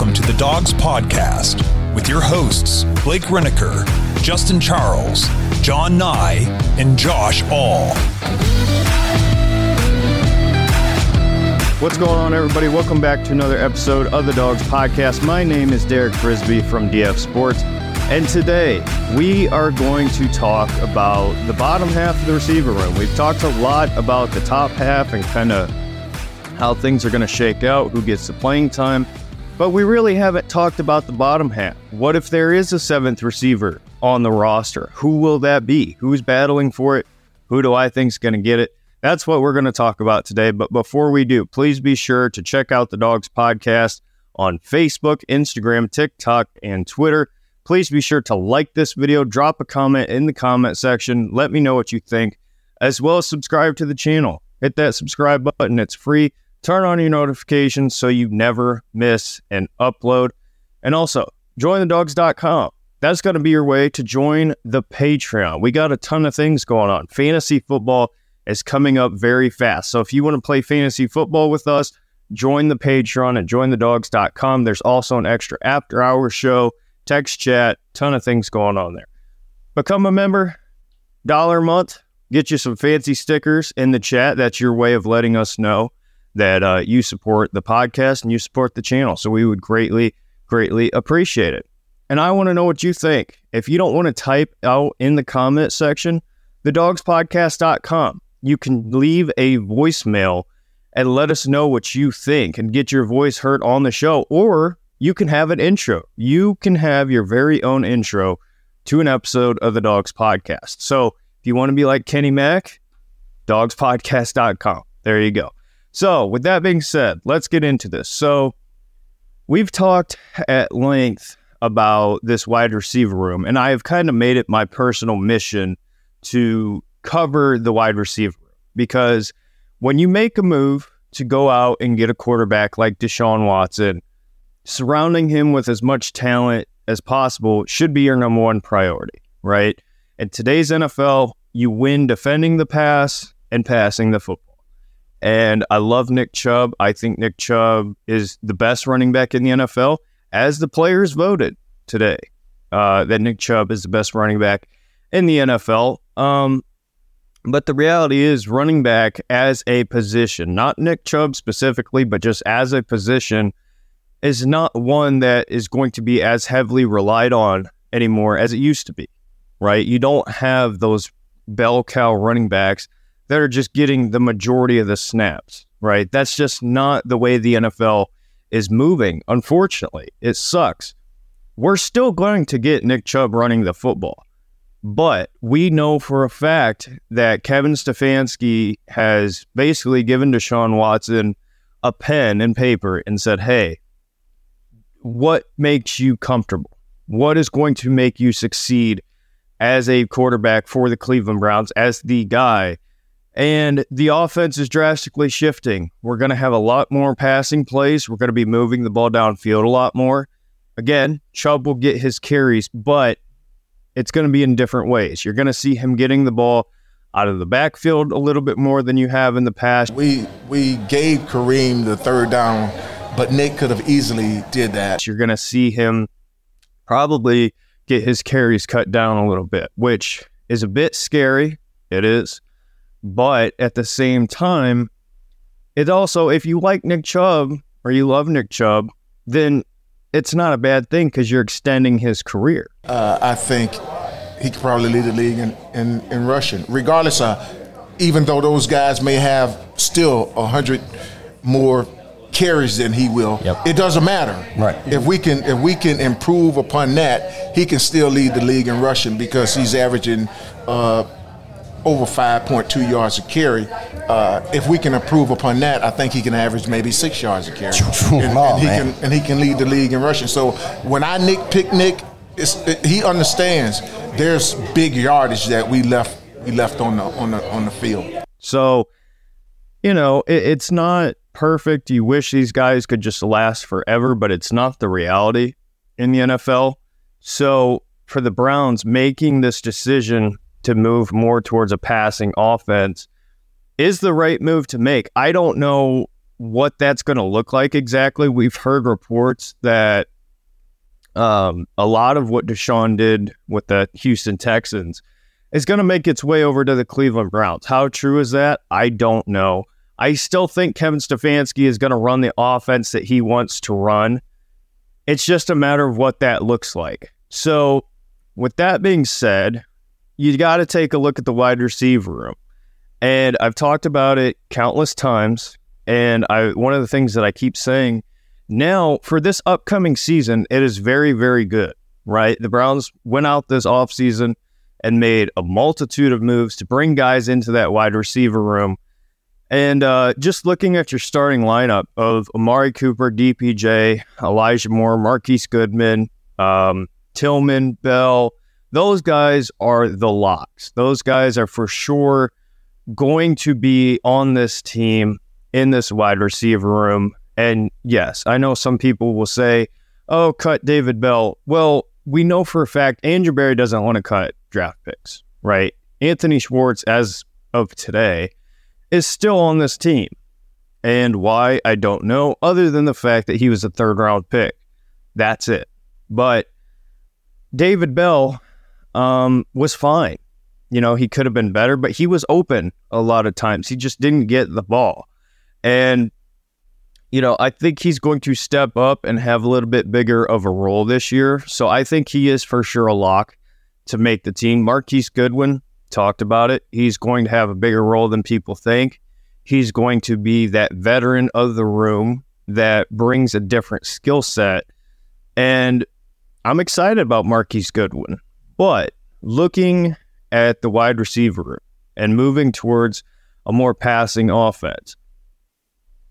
Welcome to the Dawgs Podcast with your hosts, Blake Reniker, Justin Charles, John Nye, and Josh All. What's going on, everybody? Welcome back to another episode of the Dawgs Podcast. My name is Derek Frisbee from DF Sports, and today we are going to talk about the bottom half of the receiver room. We've talked a lot about the top half and kind of how things are going to shake out, who gets the playing time, but we really haven't talked about the bottom half. What if there is a seventh receiver on the roster? Who will that be? Who's battling for it? Who do I think is going to get it? That's what we're going to talk about today. But before we do, please be sure to check out the Dawgs Podcast on Facebook, Instagram, TikTok, and Twitter. Please be sure to like this video, drop a comment in the comment section, let me know what you think, as well as subscribe to the channel. Hit that subscribe button, it's free. Turn on your notifications so you never miss an upload. And also, jointhedawgs.com. That's going to be your way to join the Patreon. We got a ton of things going on. Fantasy football is coming up very fast. So if you want to play fantasy football with us, join the Patreon at jointhedawgs.com. There's also an extra after hour show, text chat, ton of things going on there. Become a member, dollar a month, get you some fancy stickers in the chat. That's your way of letting us know that uh, you support the podcast and you support the channel. So we would greatly, greatly appreciate it. And I want to know what you think. If you don't want to type out in the comment section, thedawgspodcast.com you can leave a voicemail and let us know what you think and get your voice heard on the show. Or you can have an intro. You can have your very own intro to an episode of the Dawgs Podcast. So if you want to be like Kenny Mack, dawgspodcast.com. There you go. So with that being said, let's get into this. So we've talked at length about this wide receiver room, and I have kind of made it my personal mission to cover the wide receiver because when you make a move to go out and get a quarterback like Deshaun Watson, surrounding him with as much talent as possible should be your number one priority, right? In today's NFL, you win defending the pass and passing the football. And I love Nick Chubb. I think Nick Chubb is the best running back in the NFL, as the players voted today. Uh, that Nick Chubb is the best running back in the NFL. Um, but the reality is, running back as a position, not Nick Chubb specifically, but just as a position, is not one that is going to be as heavily relied on anymore as it used to be, right? You don't have those bell cow running backs that are just getting the majority of the snaps, right? That's just not the way the NFL is moving. Unfortunately, it sucks. We're still going to get Nick Chubb running the football. But we know for a fact that Kevin Stefanski has basically given Deshaun Watson a pen and paper and said, hey, what makes you comfortable? What is going to make you succeed as a quarterback for the Cleveland Browns, as the guy? And the offense is drastically shifting. We're going to have a lot more passing plays. We're going to be moving the ball downfield a lot more. Again, Chubb will get his carries, but it's going to be in different ways. You're going to see him getting the ball out of the backfield a little bit more than you have in the past. We we gave Kareem the third down, but Nick could have easily did that. You're going to see him probably get his carries cut down a little bit, which is a bit scary. It is. But at the same time, it also if you like Nick Chubb or you love Nick Chubb, then it's not a bad thing because you're extending his career. Uh, I think he could probably lead the league in, in, in rushing, regardless of, even though those guys may have still 100 more carries than he will. Yep. It doesn't matter. Right. If we can if we can improve upon that, he can still lead the league in rushing because he's averaging uh, over 5.2 yards a carry. Uh, if we can improve upon that, I think he can average maybe six yards a carry, and, Oh, and he man. can and he can lead the league in rushing. So when I nick pick Nick, it's, it, he understands there's big yardage that we left we left on the on the on the field. So, you know, it, it's not perfect. You wish these guys could just last forever, but it's not the reality in the NFL. So, for the Browns, making this decision to move more towards a passing offense is the right move to make. I don't know what that's going to look like exactly. We've heard reports that um, a lot of what Deshaun did with the Houston Texans is going to make its way over to the Cleveland Browns. How true is that? I don't know. I still think Kevin Stefanski is going to run the offense that he wants to run. It's just a matter of what that looks like. So, with that being said, you got to take a look at the wide receiver room. And I've talked about it countless times. And I one of the things that I keep saying now for this upcoming season, it is very, very good, right? The Browns went out this offseason and made a multitude of moves to bring guys into that wide receiver room. And uh, just looking at your starting lineup of Amari Cooper, DPJ, Elijah Moore, Marquise Goodwin, um, Tillman, Bell, those guys are the locks. Those guys are for sure going to be on this team in this wide receiver room. And yes, I know some people will say, oh, cut David Bell. Well, we know for a fact Andrew Berry doesn't want to cut draft picks, right? Anthony Schwartz, as of today, is still on this team. And why, I don't know, other than the fact that he was a third round pick. That's it. But David Bell um, was fine. You know, he could have been better, but he was open a lot of times. He just didn't get the ball. And, you know, I think he's going to step up and have a little bit bigger of a role this year. So I think he is for sure a lock to make the team. Marquise Goodwin talked about it. He's going to have a bigger role than people think. He's going to be that veteran of the room that brings a different skill set. And I'm excited about Marquise Goodwin. But looking at the wide receiver and moving towards a more passing offense,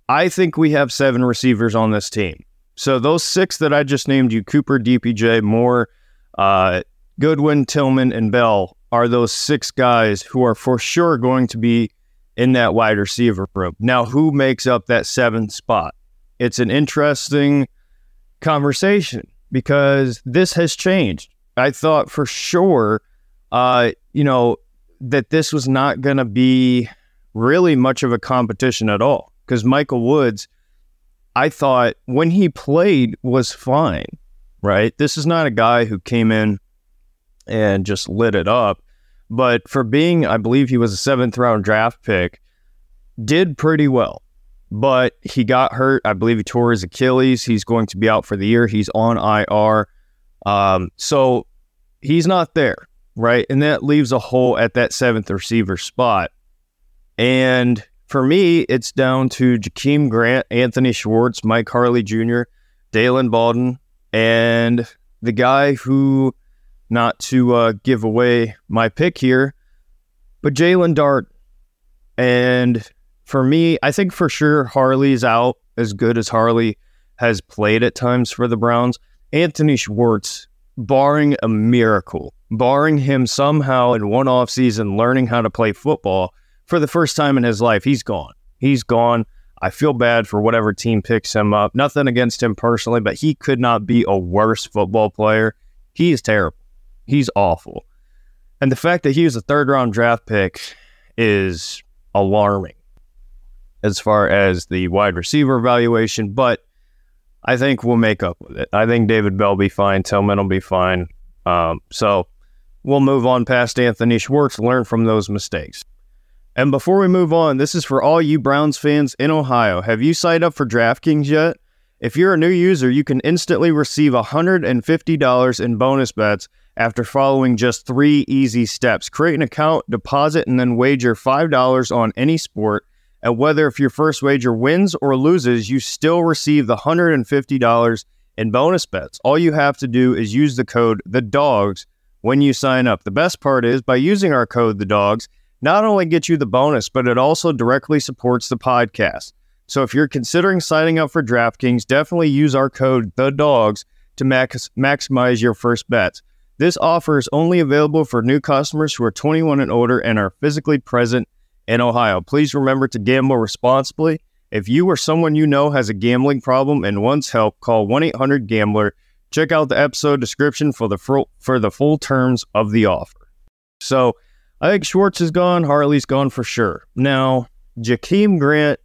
I think we have seven receivers on this team. So those six that I just named you Cooper, DPJ, Moore, uh, Goodwin, Tillman, and Bell are those six guys who are for sure going to be in that wide receiver room. Now, who makes up that seventh spot? It's an interesting conversation because this has changed. I thought for sure, uh, you know, that this was not going to be really much of a competition at all because Michael Woods, I thought when he played was fine, right? This is not a guy who came in and just lit it up. But for being, I believe he was a seventh round draft pick, did pretty well. But he got hurt. I believe he tore his Achilles. He's going to be out for the year. He's on IR. Um, so he's not there, right? And that leaves a hole at that seventh receiver spot. And for me, it's down to Jakeem Grant, Anthony Schwartz, Mike Harley Jr., Daylen Baldwin, and the guy who not to uh, give away my pick here, but Jaelon Dart. And for me, I think for sure Harley's out as good as Harley has played at times for the Browns. Anthony Schwartz, barring a miracle, barring him somehow in one off season learning how to play football for the first time in his life, he's gone. He's gone. I feel bad for whatever team picks him up. Nothing against him personally, but he could not be a worse football player. He is terrible. He's awful. And the fact that he was a third round draft pick is alarming as far as the wide receiver evaluation, but I think we'll make up with it. I think David Bell will be fine. Tillman will be fine. Um, so we'll move on past Anthony Schwartz, learn from those mistakes. And before we move on, this is for all you Browns fans in Ohio. Have you signed up for DraftKings yet? If you're a new user, you can instantly receive $150 in bonus bets after following just three easy steps. Create an account, deposit, and then wager $5 on any sport. And whether if your first wager wins or loses, you still receive the $150 in bonus bets. All you have to do is use the code THE DAWGS when you sign up. The best part is by using our code THE DAWGS, not only gets you the bonus, but it also directly supports the podcast. So if you're considering signing up for DraftKings, definitely use our code the dawgs to max- maximize your first bets. This offer is only available for new customers who are 21 and older and are physically present in Ohio. Please remember to gamble responsibly. If you or someone you know has a gambling problem and wants help, call 1-800-GAMBLER. Check out the episode description for the full, for the full terms of the offer. So, I think Schwartz is gone, Harley's gone for sure. Now, Jakeem Grant,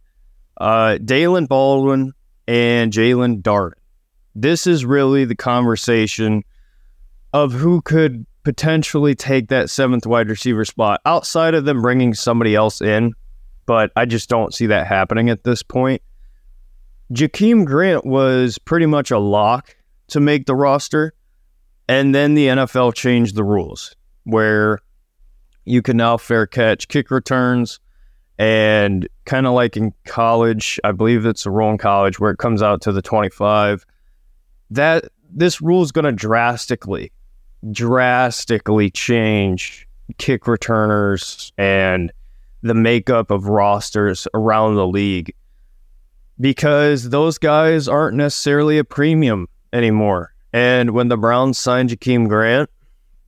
uh, Daylen Baldwin, and Jaelon Dart. This is really the conversation of who could potentially take that seventh wide receiver spot outside of them bringing somebody else in, but I just don't see that happening at this point. Jakeem Grant was pretty much a lock to make the roster, and then the NFL changed the rules where you can now fair catch kick returns and kind of like in college, I believe it's a rule in college where it comes out to the 25. That this rule is going to drastically drastically change kick returners and the makeup of rosters around the league because those guys aren't necessarily a premium anymore. And when the Browns signed Jakeem Grant,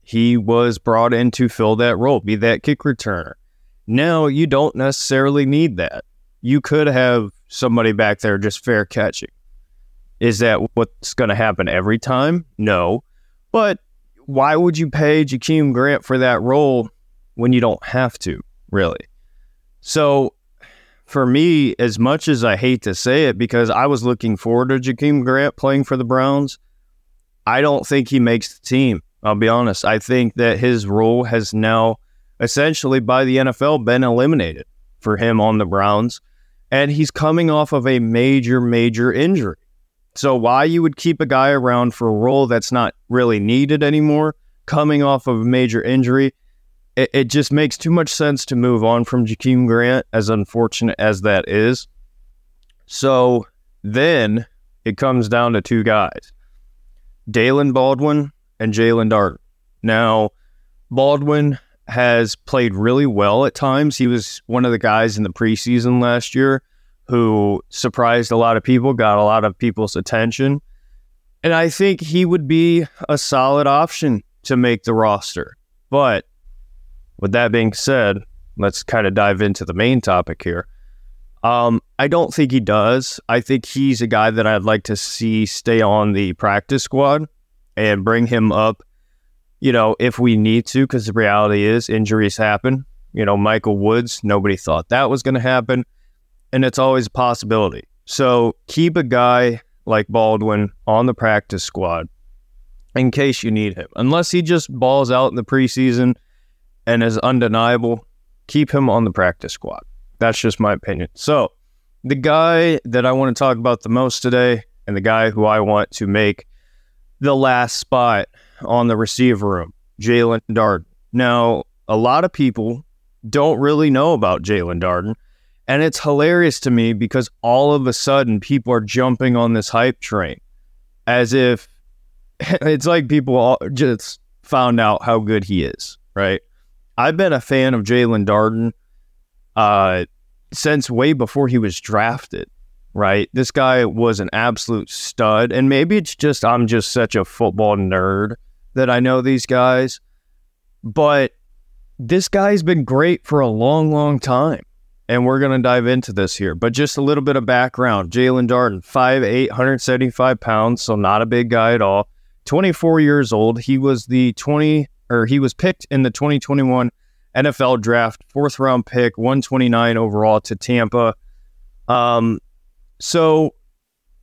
he was brought in to fill that role, be that kick returner. Now you don't necessarily need that. You could have somebody back there just fair catching. Is that what's going to happen every time? No. But why would you pay Jakeem Grant for that role when you don't have to, really? So for me, as much as I hate to say it, because I was looking forward to Jakeem Grant playing for the Browns, I don't think he makes the team. I'll be honest. I think that his role has now essentially by the NFL been eliminated for him on the Browns. And he's coming off of a major, major injury. So why you would keep a guy around for a role that's not really needed anymore, coming off of a major injury, it, it just makes too much sense to move on from Jakeem Grant, as unfortunate as that is. So then it comes down to two guys, Daylen Baldwin and Jaelon Dart. Now, Baldwin has played really well at times. He was one of the guys in the preseason last year who surprised a lot of people, got a lot of people's attention. And I think he would be a solid option to make the roster. But with that being said, let's kind of dive into the main topic here. Um, I don't think he does. I think he's a guy that I'd like to see stay on the practice squad and bring him up, you know, if we need to, because the reality is injuries happen. You know, Michael Woods, nobody thought that was going to happen and it's always a possibility. So keep a guy like Baldwin on the practice squad in case you need him. Unless he just balls out in the preseason and is undeniable, keep him on the practice squad. That's just my opinion. So, the guy that I want to talk about the most today, and the guy who I want to make the last spot on the receiver room, Jaelon Darden. Now, a lot of people don't really know about Jaelon Darden and it's hilarious to me because all of a sudden people are jumping on this hype train as if it's like people just found out how good he is, right? I've been a fan of Jaelon Darden uh, since way before he was drafted, right? This guy was an absolute stud. And maybe it's just I'm just such a football nerd that I know these guys. But this guy's been great for a long, long time and we're going to dive into this here. But just a little bit of background Jaelon Darden, 5'8, 175 pounds, so not a big guy at all. 24 years old. He was the 20, or he was picked in the 2021 NFL draft, fourth round pick, 129 overall to Tampa. Um, so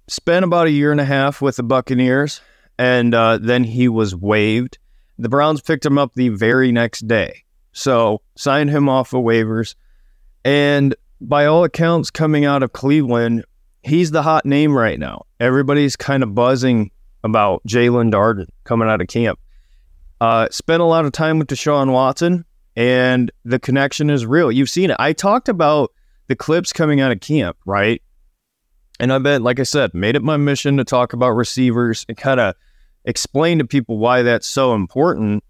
spent about a year and a half with the Buccaneers, and uh, then he was waived. The Browns picked him up the very next day. So signed him off of waivers and by all accounts, coming out of Cleveland, he's the hot name right now. Everybody's kind of buzzing about Jaelon Darden coming out of camp. Uh, spent a lot of time with Deshaun Watson, and the connection is real. You've seen it. I talked about the clips coming out of camp, right? And I bet, like I said, made it my mission to talk about receivers and kind of explain to people why that's so important.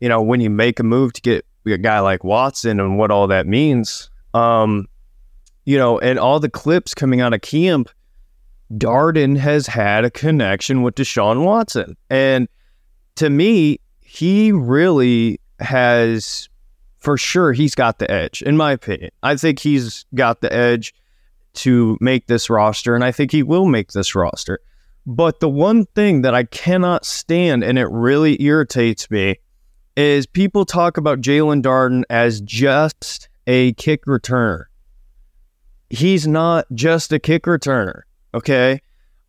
You know, when you make a move to get a guy like Watson and what all that means. Um, you know, and all the clips coming out of camp, Darden has had a connection with Deshaun Watson. And to me, he really has, for sure, he's got the edge, in my opinion. I think he's got the edge to make this roster, and I think he will make this roster. But the one thing that I cannot stand, and it really irritates me, is people talk about Jaelon Darden as just a kick returner. He's not just a kick returner. Okay.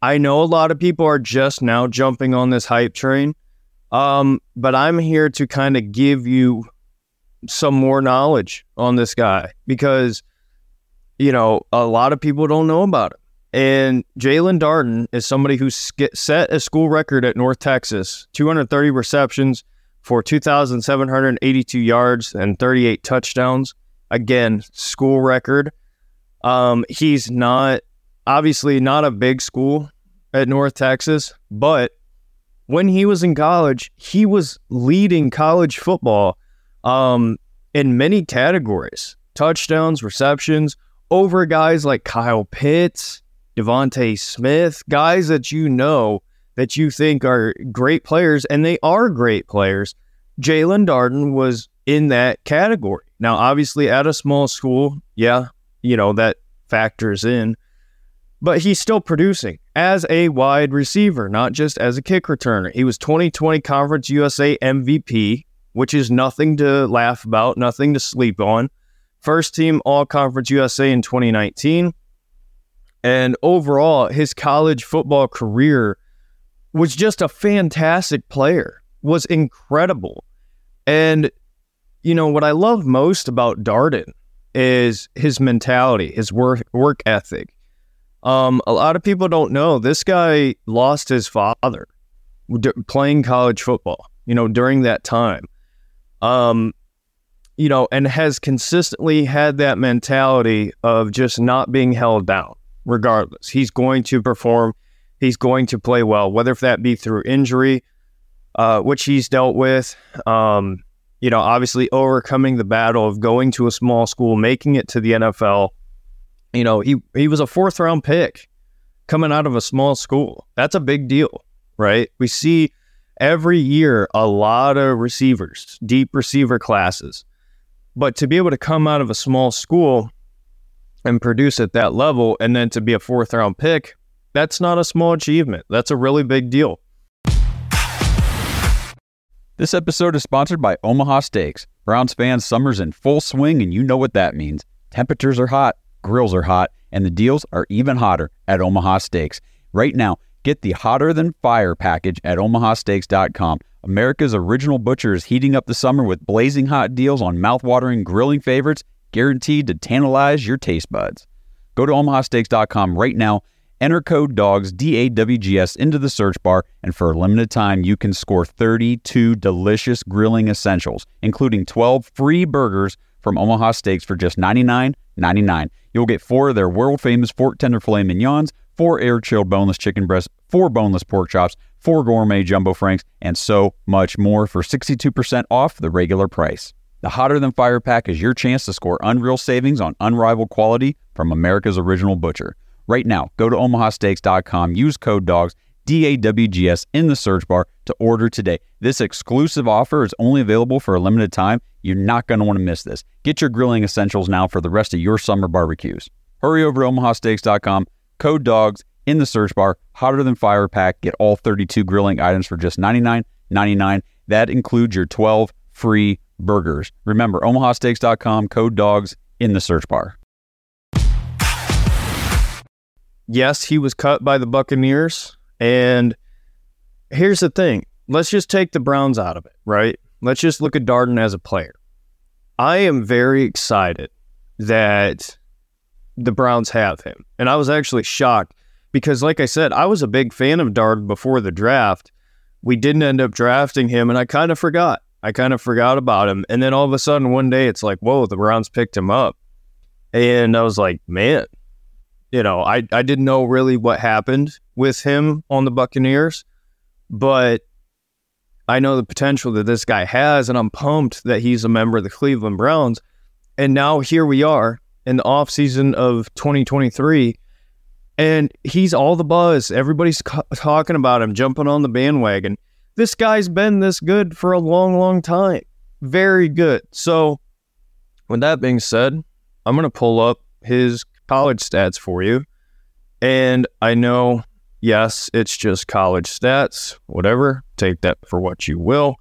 I know a lot of people are just now jumping on this hype train. Um, but I'm here to kind of give you some more knowledge on this guy because, you know, a lot of people don't know about him. And Jaelon Darden is somebody who set a school record at North Texas 230 receptions for 2,782 yards and 38 touchdowns. Again, school record. Um, he's not obviously not a big school at North Texas, but when he was in college, he was leading college football um, in many categories touchdowns, receptions, over guys like Kyle Pitts, DeVonta Smith, guys that you know that you think are great players, and they are great players. Jaelon Darden was in that category. Now, obviously, at a small school, yeah, you know, that factors in, but he's still producing as a wide receiver, not just as a kick returner. He was 2020 Conference USA MVP, which is nothing to laugh about, nothing to sleep on. First team All Conference USA in 2019. And overall, his college football career was just a fantastic player, was incredible. And, you know, what I love most about Darden is his mentality, his work, work ethic. Um, a lot of people don't know this guy lost his father d- playing college football, you know, during that time. Um, you know, and has consistently had that mentality of just not being held down regardless. He's going to perform, he's going to play well, whether if that be through injury, uh, which he's dealt with. Um, you know, obviously overcoming the battle of going to a small school, making it to the NFL. You know, he he was a fourth round pick coming out of a small school. That's a big deal, right? We see every year a lot of receivers, deep receiver classes. But to be able to come out of a small school and produce at that level and then to be a fourth round pick, that's not a small achievement. That's a really big deal. This episode is sponsored by Omaha Steaks. Browns fans, summer's in full swing, and you know what that means. Temperatures are hot, grills are hot, and the deals are even hotter at Omaha Steaks. Right now, get the Hotter Than Fire package at omahasteaks.com. America's original butcher is heating up the summer with blazing hot deals on mouthwatering grilling favorites guaranteed to tantalize your taste buds. Go to omahasteaks.com right now, enter code DAWGS, D A W G S, into the search bar, and for a limited time, you can score 32 delicious grilling essentials, including 12 free burgers from Omaha Steaks for just $99.99. You'll get four of their world famous fork tender filet mignons, four air chilled boneless chicken breasts, four boneless pork chops, four gourmet jumbo franks, and so much more for 62% off the regular price. The Hotter Than Fire Pack is your chance to score unreal savings on unrivaled quality from America's original butcher. Right now, go to omahasteaks.com, use code DAWGS, D A W G S, in the search bar to order today. This exclusive offer is only available for a limited time. You're not going to want to miss this. Get your grilling essentials now for the rest of your summer barbecues. Hurry over to omahasteaks.com, code DAWGS, in the search bar, Hotter Than Fire Pack. Get all 32 grilling items for just $99.99. That includes your 12 free burgers. Remember, omahasteaks.com, code DAWGS, in the search bar. Yes, he was cut by the Buccaneers. And here's the thing let's just take the Browns out of it, right? Let's just look at Darden as a player. I am very excited that the Browns have him. And I was actually shocked because, like I said, I was a big fan of Darden before the draft. We didn't end up drafting him, and I kind of forgot. I kind of forgot about him. And then all of a sudden, one day, it's like, whoa, the Browns picked him up. And I was like, man, you know, I, I didn't know really what happened with him on the Buccaneers, but I know the potential that this guy has, and I'm pumped that he's a member of the Cleveland Browns. And now here we are in the offseason of 2023, and he's all the buzz. Everybody's talking about him, jumping on the bandwagon. This guy's been this good for a long, long time. Very good. So, with that being said, I'm going to pull up his college stats for you. And I know Yes, it's just college stats, whatever. Take that for what you will.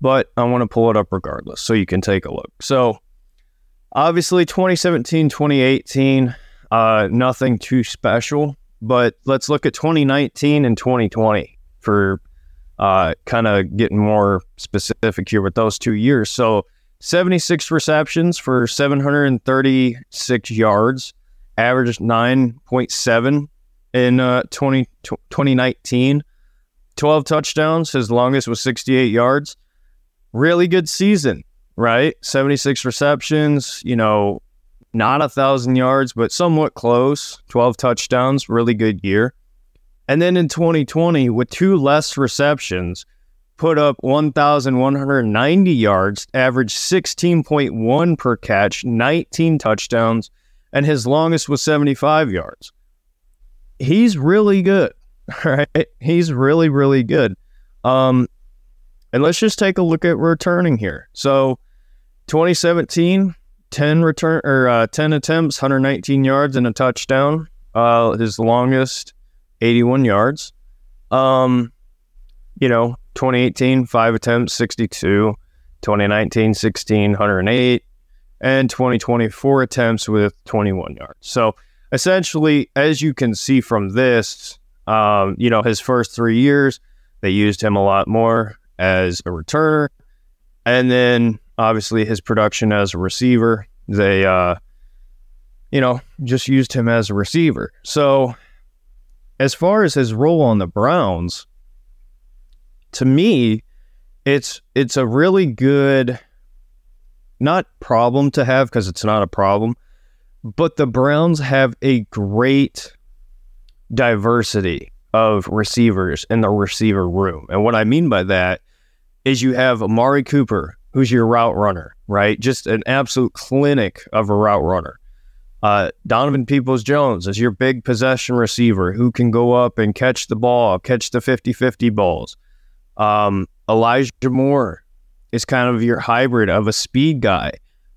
But I want to pull it up regardless so you can take a look. So, obviously, 2017, 2018, uh, nothing too special. But let's look at 2019 and 2020 for uh, kind of getting more specific here with those two years. So, 76 receptions for 736 yards, averaged 9.7 in uh, 20, 2019. 12 touchdowns. His longest was 68 yards. Really good season, right? 76 receptions, you know, not a thousand yards, but somewhat close. 12 touchdowns, really good year. And then in 2020, with two less receptions, put up 1,190 yards, averaged 16.1 per catch, 19 touchdowns, and his longest was 75 yards he's really good. Right? He's really, really good. Um, and let's just take a look at returning here. So 2017, 10 return or uh, 10 attempts, 119 yards and a touchdown. Uh, his longest 81 yards. Um, you know, 2018, five attempts, 62. 2019, 16, 108. And 2024 attempts with 21 yards. So essentially, as you can see from this, um, you know, his first three years, they used him a lot more as a returner. And then obviously his production as a receiver, they, uh, you know, just used him as a receiver. So, as far as his role on the Browns, to me, it's it's a really good not problem to have because it's not a problem, but the Browns have a great diversity of receivers in the receiver room. And what I mean by that is you have Amari Cooper, who's your route runner, right? Just an absolute clinic of a route runner. Uh, Donovan Peoples Jones is your big possession receiver who can go up and catch the ball, catch the 50 50 balls. Um, Elijah Moore is kind of your hybrid of a speed guy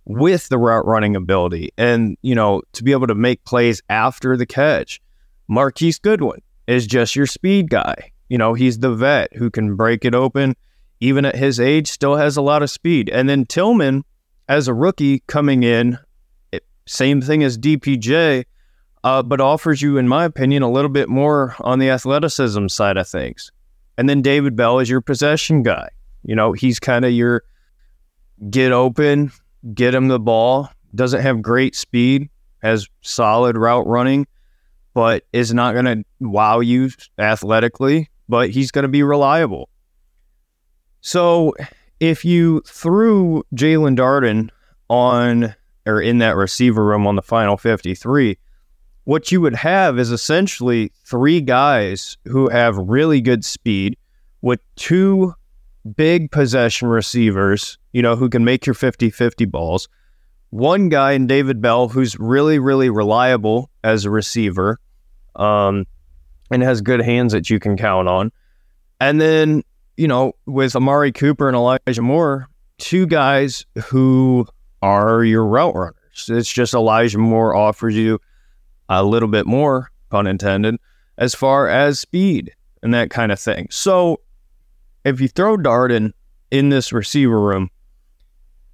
with the route running ability and, you know, to be able to make plays after the catch. Marquise Goodwin is just your speed guy. You know, he's the vet who can break it open. Even at his age, still has a lot of speed. And then Tillman, as a rookie coming in, it, same thing as DPJ, uh, but offers you, in my opinion, a little bit more on the athleticism side of things. And then David Bell is your possession guy. You know, he's kind of your get open, get him the ball. Doesn't have great speed, has solid route running, but is not going to wow you athletically, but he's going to be reliable. So if you threw Jaelon Darden on or in that receiver room on the final 53, what you would have is essentially three guys who have really good speed with two big possession receivers, you know, who can make your 50 50 balls. One guy in David Bell who's really, really reliable as a receiver um, and has good hands that you can count on. And then, you know, with Amari Cooper and Elijah Moore, two guys who are your route runners. It's just Elijah Moore offers you a little bit more, pun intended, as far as speed and that kind of thing. So if you throw Darden in this receiver room,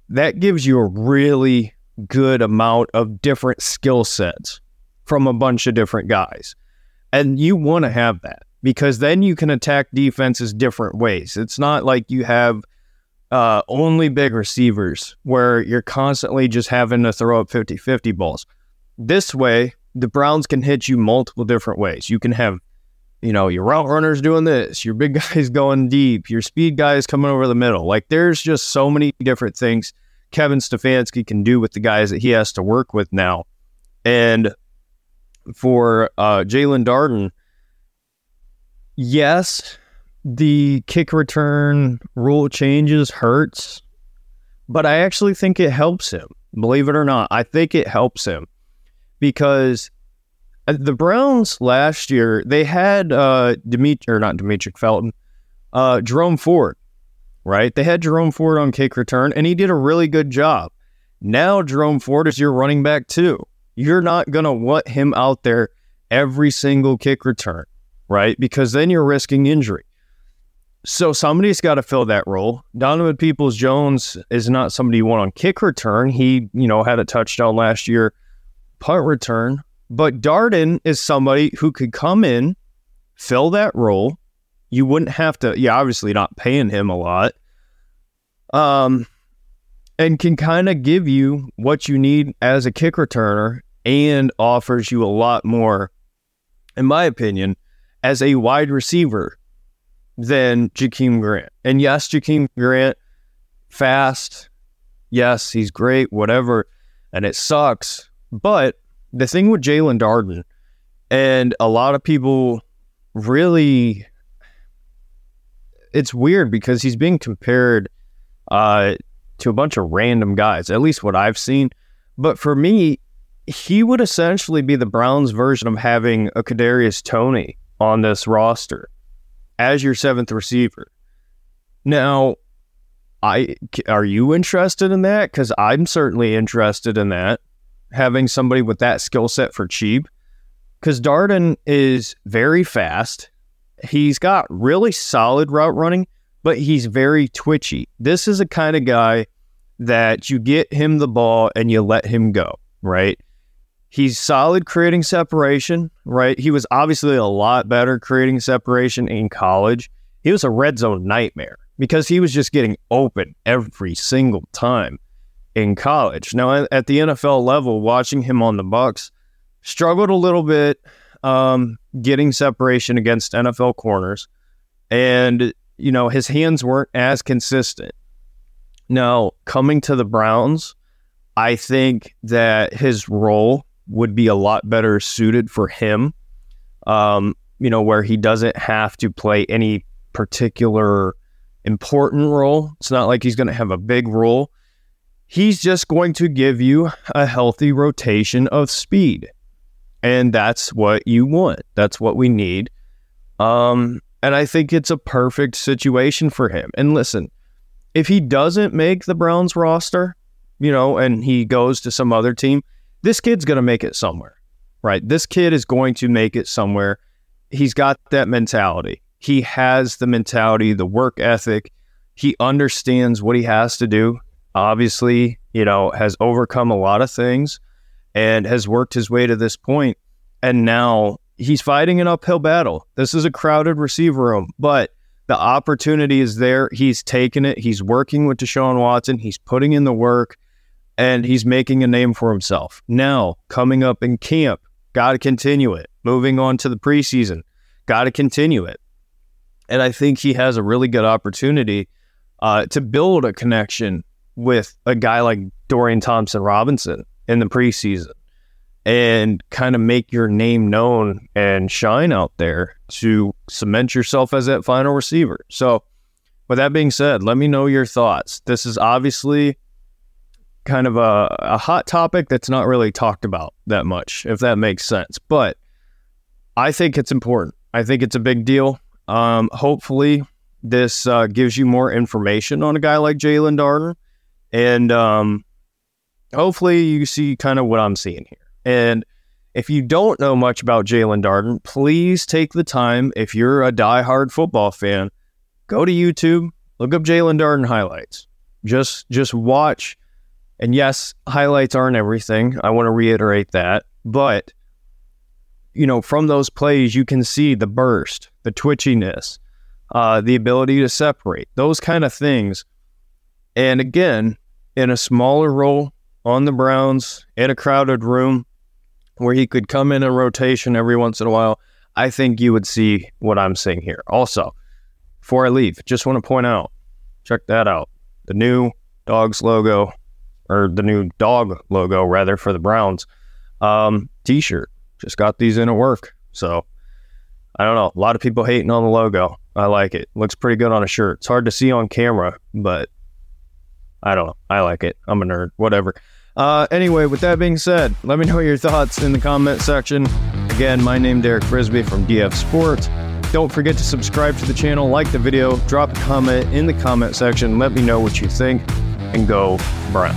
that gives you a really good amount of different skill sets from a bunch of different guys. And you want to have that because then you can attack defenses different ways. It's not like you have uh, only big receivers where you're constantly just having to throw up 50 50 balls. This way, the Browns can hit you multiple different ways. You can have you know, your route runner's doing this, your big guy's going deep, your speed guy is coming over the middle. Like there's just so many different things Kevin Stefanski can do with the guys that he has to work with now. And for uh, Jaelon Darden, yes, the kick return rule changes hurts, but I actually think it helps him. Believe it or not, I think it helps him because the Browns last year they had uh Dimitri or not Demetric Felton, uh Jerome Ford, right? They had Jerome Ford on kick return and he did a really good job. Now Jerome Ford is your running back too. You're not gonna want him out there every single kick return, right? Because then you're risking injury. So somebody's got to fill that role. Donovan Peoples Jones is not somebody you want on kick return. He, you know, had a touchdown last year, punt return. But Darden is somebody who could come in, fill that role. You wouldn't have to, yeah, obviously not paying him a lot. Um, and can kind of give you what you need as a kick returner and offers you a lot more, in my opinion, as a wide receiver than Jakeem Grant. And yes, Jakeem Grant, fast. Yes, he's great, whatever. And it sucks. But the thing with Jaelon Darden, and a lot of people really, it's weird because he's being compared uh, to a bunch of random guys, at least what I've seen. But for me, he would essentially be the Browns' version of having a Kadarius Toney on this roster as your seventh receiver. Now, I are you interested in that? Because I'm certainly interested in that. Having somebody with that skill set for cheap. Because Darden is very fast. He's got really solid route running, but he's very twitchy. This is a kind of guy that you get him the ball and you let him go, right? He's solid creating separation, right? He was obviously a lot better creating separation in college. He was a red zone nightmare because he was just getting open every single time in college. Now at the NFL level, watching him on the Bucs struggled a little bit um, getting separation against NFL corners, and you know his hands weren't as consistent. Now coming to the Browns, I think that his role would be a lot better suited for him. Um, you know, where he doesn't have to play any particular important role. It's not like he's going to have a big role. He's just going to give you a healthy rotation of speed. And that's what you want. That's what we need. Um, and I think it's a perfect situation for him. And listen, if he doesn't make the Browns roster, you know, and he goes to some other team, this kid's going to make it somewhere, right? This kid is going to make it somewhere. He's got that mentality. He has the mentality, the work ethic. He understands what he has to do. Obviously, you know, has overcome a lot of things and has worked his way to this point. And now he's fighting an uphill battle. This is a crowded receiver room, but the opportunity is there. He's taken it. He's working with Deshaun Watson. He's putting in the work and he's making a name for himself. Now, coming up in camp, got to continue it. Moving on to the preseason, got to continue it. And I think he has a really good opportunity uh, to build a connection with a guy like Dorian Thompson Robinson in the preseason and kind of make your name known and shine out there to cement yourself as that final receiver. So, with that being said, let me know your thoughts. This is obviously kind of a, a hot topic that's not really talked about that much, if that makes sense. But I think it's important. I think it's a big deal. Um, hopefully, this uh, gives you more information on a guy like Jaelon Darden. And um, hopefully, you see kind of what I'm seeing here. And if you don't know much about Jaelon Darden, please take the time. If you're a die-hard football fan, go to YouTube, look up Jaelon Darden highlights. Just just watch and yes, highlights aren't everything. I want to reiterate that. But, you know, from those plays, you can see the burst, the twitchiness, uh, the ability to separate, those kind of things. And again, in a smaller role on the Browns, in a crowded room where he could come in a rotation every once in a while, I think you would see what I'm seeing here. Also, before I leave, just want to point out check that out. The new dogs logo or the new dog logo rather for the Browns um, t-shirt. Just got these in at work. So I don't know. A lot of people hating on the logo. I like it. Looks pretty good on a shirt. It's hard to see on camera, but I don't know. I like it. I'm a nerd. Whatever. Uh, anyway, with that being said, let me know your thoughts in the comment section. Again, my name Derek Frisbee from DF Sports. Don't forget to subscribe to the channel, like the video, drop a comment in the comment section. Let me know what you think, and go Brown.